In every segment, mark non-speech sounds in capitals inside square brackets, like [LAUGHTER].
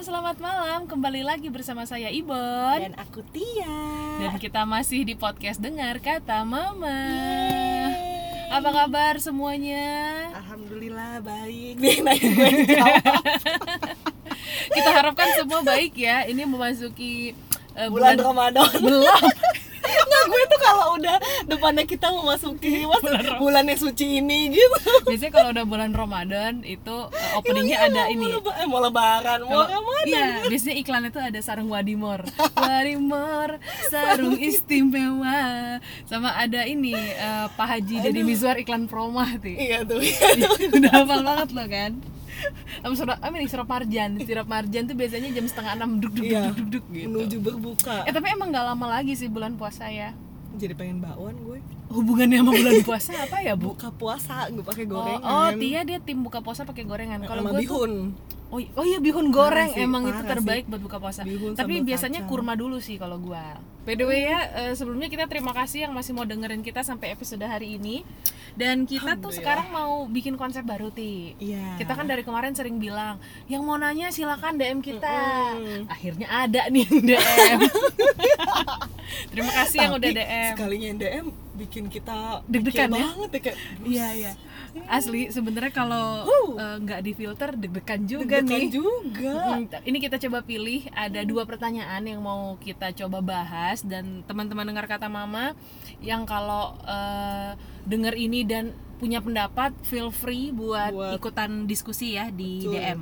selamat malam. Kembali lagi bersama saya Ibon dan aku Tia. dan kita masih di podcast Dengar Kata Mama. Yeay. Apa kabar semuanya? Alhamdulillah baik. [LAUGHS] Nih gue. Kita harapkan semua baik ya. Ini memasuki eh, bulan Ramadan. belum. Nggak kalau udah depannya kita memasuki mas, bulan, yang suci ini gitu. Biasanya kalau udah bulan Ramadan itu eh, openingnya ada Mau ini. leba- eh, mau lebaran, mau Ramadan. Iya, biasanya iklannya tuh ada sarung Wadimor. Wadimor, sarung istimewa. Sama ada ini eh, Pak Haji Deddy Mizwar iklan promah tuh. Iya tuh. Udah hafal banget loh kan. Sama sirup, apa nih sirup marjan. Sirup marjan tuh biasanya jam setengah enam duk duk duk Iya. gitu. Menuju berbuka. Eh tapi emang gak lama lagi sih bulan puasa ya. Jadi pengen bakwan gue. Hubungannya sama bulan [LAUGHS] puasa apa ya bu? Buka puasa gue pakai Oh, gorengan. oh, Tia dia tim buka puasa pakai gorengan. Kalau gue tuh bihun. Oh, oh iya bihun goreng sih, emang itu terbaik buat buka puasa. Bihun Tapi biasanya kacang. kurma dulu sih kalau gua. By the way ya, eh, sebelumnya kita terima kasih yang masih mau dengerin kita sampai episode hari ini. Dan kita tuh sekarang mau bikin konsep baru ti. Iya. Kita kan dari kemarin sering bilang, yang mau nanya silakan DM kita. Mm-mm. Akhirnya ada nih DM. [LAUGHS] terima kasih yang Tapi udah DM. Sekalinya yang DM bikin kita Deg-degan ya? banget ya kayak Iya iya. Asli sebenarnya kalau eh, nggak difilter deg-degan juga deg-degan nih. juga. Hmm, ini kita coba pilih ada dua pertanyaan yang mau kita coba bahas dan teman-teman dengar kata mama yang kalau eh, dengar ini dan punya pendapat feel free buat, Buat- ikutan diskusi ya di Betul. DM.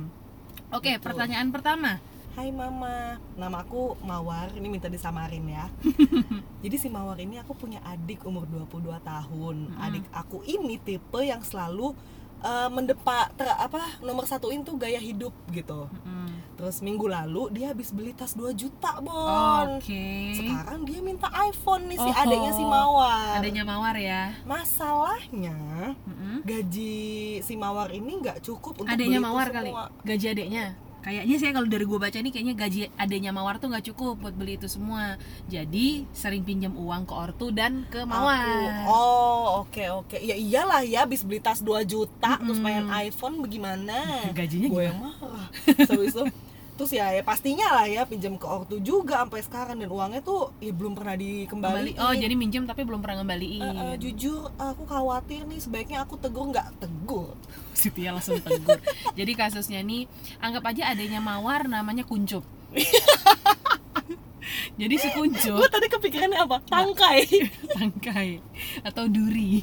Oke, Betul. pertanyaan pertama. Hai mama, nama aku Mawar, ini minta disamarin ya [LAUGHS] Jadi si Mawar ini aku punya adik umur 22 tahun Mm-mm. Adik aku ini tipe yang selalu eh, mendepak, ter, apa, nomor satuin tuh gaya hidup gitu Mm-mm. Terus minggu lalu dia habis beli tas 2 juta Bon Oke. Sekarang dia minta iPhone nih si Oh. adiknya si Mawar Adanya Mawar ya. Masalahnya Mm-mm. gaji si Mawar ini nggak cukup untuk Adanya beli itu Mawar kali. Gaji adeknya. Kayaknya saya kalau dari gue baca ini kayaknya gaji adanya Mawar tuh nggak cukup buat beli itu semua. Jadi sering pinjam uang ke ortu dan ke Mawar. Aku, oh oke oke ya iyalah ya habis beli tas 2 juta terus Mm-mm. pengen iPhone bagaimana Gajinya gue yang marah [LAUGHS] Terus itu terus ya, ya pastinya lah ya pinjam ke ortu juga sampai sekarang dan uangnya tuh ya belum pernah Kembali. dikembaliin Oh, jadi minjem tapi belum pernah ngembaliin. Eh, eh, jujur aku khawatir nih sebaiknya aku tegur nggak tegur [LAUGHS] si Tia langsung tegur. Jadi kasusnya nih anggap aja adanya Mawar namanya Kuncup. [LAUGHS] Jadi si Kuncup gue tadi kepikirannya apa tangkai [LAUGHS] tangkai atau duri.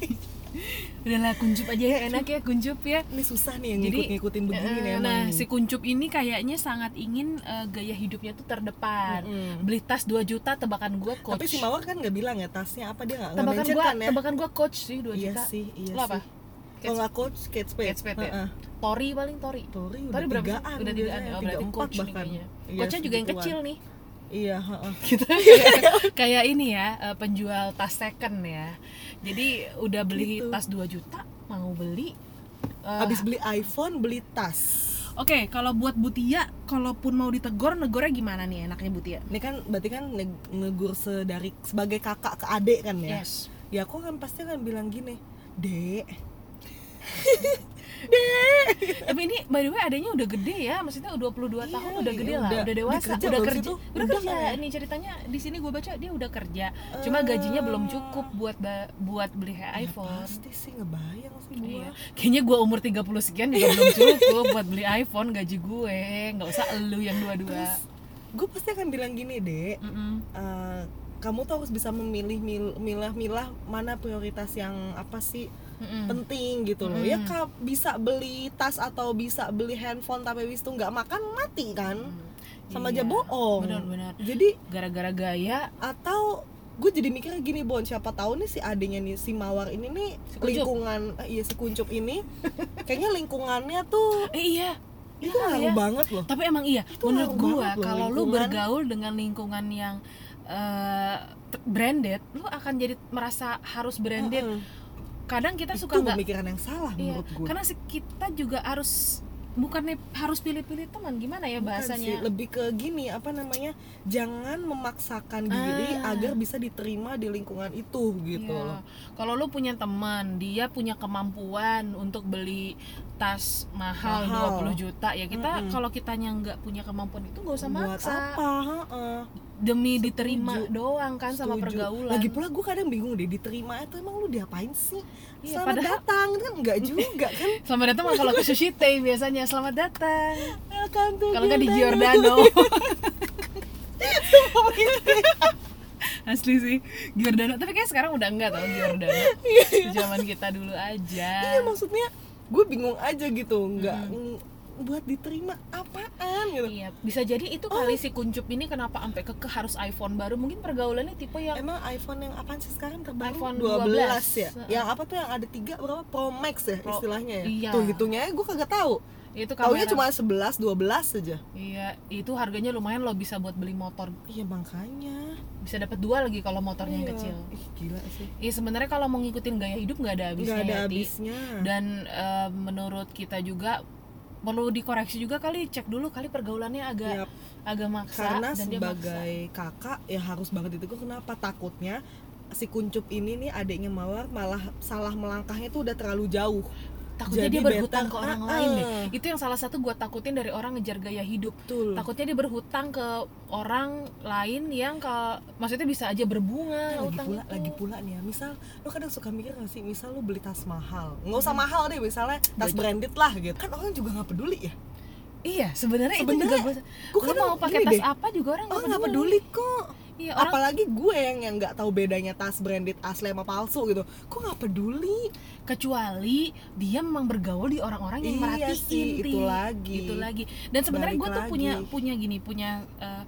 Udahlah Kuncup aja ya enak ya Kuncup ya. ini susah nih yang Jadi, ngikut ngikutin begini nih Eh, emang nah, si Kuncup ini kayaknya sangat ingin eh, gaya hidupnya tuh terdepan. Mm-mm. Beli tas 2 juta tebakan gua coach. tapi si mawar kan nggak bilang ya tasnya apa dia nggak tebakan gua, kan ya tebakan gua coach sih 2 iya juta. sih iya Lo apa? sih kalau nggak coach Kate Spade Kate Spade ya? Heeh. Tori paling Tori. Tori udah Tori berapa? sih? tigaan Udah tigaan ya. Oh, tiga berarti empat coach bahkan kayaknya. Iya, Coachnya juga yang kecil nih. Iya heeh. kita [LAUGHS] kayak, kayak ini ya eh, penjual tas second ya. Jadi udah beli Gitu. tas 2 juta mau beli eh, Abis beli iPhone beli tas. Oke kalau buat Butia kalaupun mau ditegor negornya gimana nih enaknya Butia? Ini kan berarti kan neg- negur sedari sebagai kakak ke adik kan ya? Yes. Ya aku kan pasti akan bilang gini dek [LAUGHS] [LAUGHS] tapi ini by the way adanya udah gede ya maksudnya 22 tahun Iya, udah gede iya, lah udah- udah dewasa udah kerja udah kerja udah Udah kerja ya? ini ceritanya di sini gue baca dia udah kerja cuma gajinya belum cukup buat buat beli Ya, iPhone pasti sih ngebayang sih gua Iya. Kayaknya gue umur 30 sekian juga belum cukup [LAUGHS] buat beli iPhone gaji gue. nggak usah elu yang dua-dua. gue pasti akan bilang gini dek Mm-mm. eh, kamu tuh harus bisa memilih mil- milah-milah mana prioritas yang apa sih Mm-mm. penting gitu loh ya Mm. kak bisa beli tas atau bisa beli handphone tapi wis itu nggak makan mati kan sama aja Iya, bohong Benar-benar. jadi Gara-gara gaya atau gue jadi mikirnya gini Bon siapa tahu nih si adiknya nih si Mawar ini nih Si lingkungan eh, iya si kuncup ini [LAUGHS] kayaknya lingkungannya tuh eh iya. itu Iya, ngaruh iya. banget loh Tapi emang iya, Itu menurut gue kalau lu bergaul dengan lingkungan yang t- branded, lu akan jadi merasa harus branded. Heeh. Kadang kita itu suka nggak pemikiran yang salah Iya, menurut gue karena kita juga harus bukannya harus pilih-pilih teman gimana ya Bukan bahasanya sih, lebih ke gini apa namanya jangan memaksakan diri Ah. agar bisa diterima di lingkungan itu gitu Iya. Kalau lu punya teman, dia punya kemampuan untuk beli tas mahal, Mahal. 20 juta ya kita Mm-mm. kalau kitanya nggak punya kemampuan itu nggak usah buat maksa apa Heeh. Demi Setuju. diterima doang kan sama Setuju. pergaulan. lagi pula gue kadang bingung deh diterima itu emang lu diapain sih Iya, selamat padahal- datang kan enggak juga kan [LAUGHS] Selamat datang kalau ke Sushi Tei biasanya selamat datang. Welcome to Kalau nggak di Giordano. [LAUGHS] Asli sih Giordano, tapi kayak sekarang udah enggak tau Giordano. Zaman kita dulu aja. iya maksudnya gue bingung aja gitu nggak ng- buat diterima apaan gitu Iya, bisa jadi itu kali si kuncup ini kenapa sampai keke harus iPhone baru. Mungkin pergaulannya tipe yang Emang iPhone yang apaan sih sekarang terbaru? iPhone 12, 12. ya? Yang apa tuh yang ada tiga berapa? Pro Max ya Pro- istilahnya ya? iya. Tuh hitungnya gue kagak tahu. itu Taunya kamera. cuma 11, 12 saja. Iya, itu harganya lumayan lo bisa buat beli motor. Iya makanya. Bisa dapat dua lagi kalau motornya yang Iya. kecil. Ih gila sih. Iya sebenarnya kalau mau ngikutin gaya hidup nggak ada habisnya. Nggak ada ya, habisnya. Dan eh, menurut kita juga perlu dikoreksi juga kali cek dulu kali pergaulannya agak Yap, agak maksa karena dan dia sebagai kakak ya harus banget itu kenapa? Takutnya si kuncup ini nih adiknya mawar malah salah melangkahnya tuh udah terlalu jauh. maksa. Takutnya jadi dia berhutang ke orang lain deh. Ah. itu yang salah satu gua takutin dari orang ngejar gaya hidup. Betul. Takutnya dia berhutang ke orang lain yang ke maksudnya bisa aja berbunga Kan lagi pula itu. lagi pula nih ya misal lo kadang suka mikir gak sih misal lo beli tas mahal. Nggak usah mahal deh misalnya tas Baju. branded lah gitu. Kan orang juga nggak peduli ya. Iya sebenarnya itu juga gua lu kadang mau pakai tas deh, apa juga orang nggak peduli kok iya orang apalagi gue yang yang nggak tahu bedanya tas branded asli sama palsu gitu kok nggak peduli kecuali dia memang bergaul di orang-orang yang Iya merhatiin sih, itu lagi. itu lagi dan sebenarnya gue tuh lagi. punya punya gini punya eh,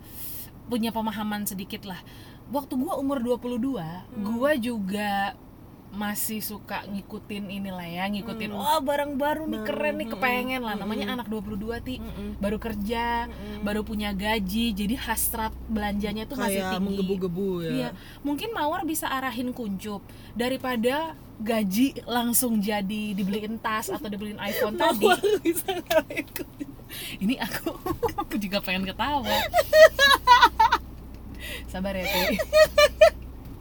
punya pemahaman sedikit lah waktu gue umur 22 Hmm. gue juga masih suka ngikutin inilah ya ngikutin Hmm. oh barang baru nih keren nih kepengen lah hmm, namanya hmm. anak 22 ti Mm-mm. baru kerja Mm-mm. baru punya gaji jadi hasrat belanjanya tuh masih kayak tinggi menggebu-gebu ya Iya, mungkin Mawar bisa arahin kuncup daripada gaji langsung jadi dibeliin tas atau dibeliin iPhone [LAUGHS] tadi. Bisa. Ini aku aku juga pengen ketawa. Sabar ya, Ti. [LAUGHS]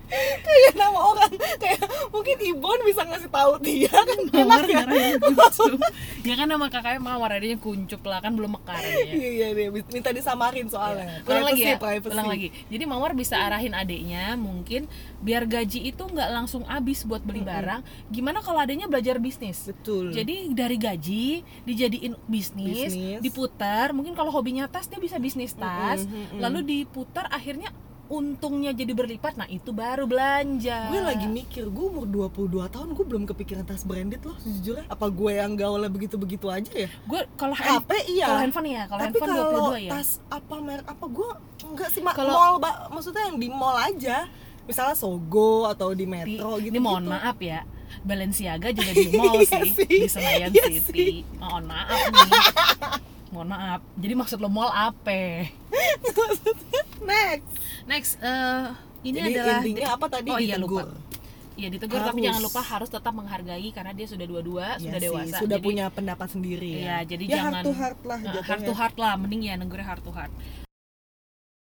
kayak nama orang kayak mungkin Ibon bisa ngasih tahu dia kan Mawar enak ya kuncup. Ya kan nama kakaknya Mawar, adanya kuncup lah kan belum mekar ya. iya iya minta disamarin soalnya Ulang lagi ya, privacy. ulang lagi. Jadi Mawar bisa arahin adiknya mungkin biar gaji itu nggak langsung habis buat beli barang. Gimana kalau adiknya belajar bisnis? betul Jadi dari gaji dijadiin bisnis, Bisnis. diputar. Mungkin kalau hobinya tas dia bisa bisnis tas, mm-mm. lalu diputar akhirnya untungnya jadi berlipat. Nah, itu baru belanja. gue lagi mikir gue umur 22 tahun gue belum kepikiran tas branded loh sejujurnya apa gue yang gaulnya begitu-begitu aja ya gue kalau HP iya kalau handphone ya, kalau handphone kalau 22 ya. tas apa merek apa gue enggak sih Kalau- mall ba- maksudnya yang di mall aja misalnya Sogo atau di Di- Metro gitu ini mohon maaf ya. Balenciaga juga di [LAUGHS] mall Iya sih, sih, di Senayan iya City. Mohon maaf nih. Mohon maaf. Jadi maksud lo mall apa? [LAUGHS] next Next, eh ini Jadi adalah intinya apa tadi Oh iya ditegur. lupa. Iya ditegur tapi Harus. jangan lupa harus tetap menghargai karena dia sudah dua-dua, Iya sudah sih, dewasa. sudah Jadi, punya pendapat sendiri Iya, ya. jadi ya jangan heart to heart lah jatuhnya. heart to heart lah, mending ya negurnya heart to heart.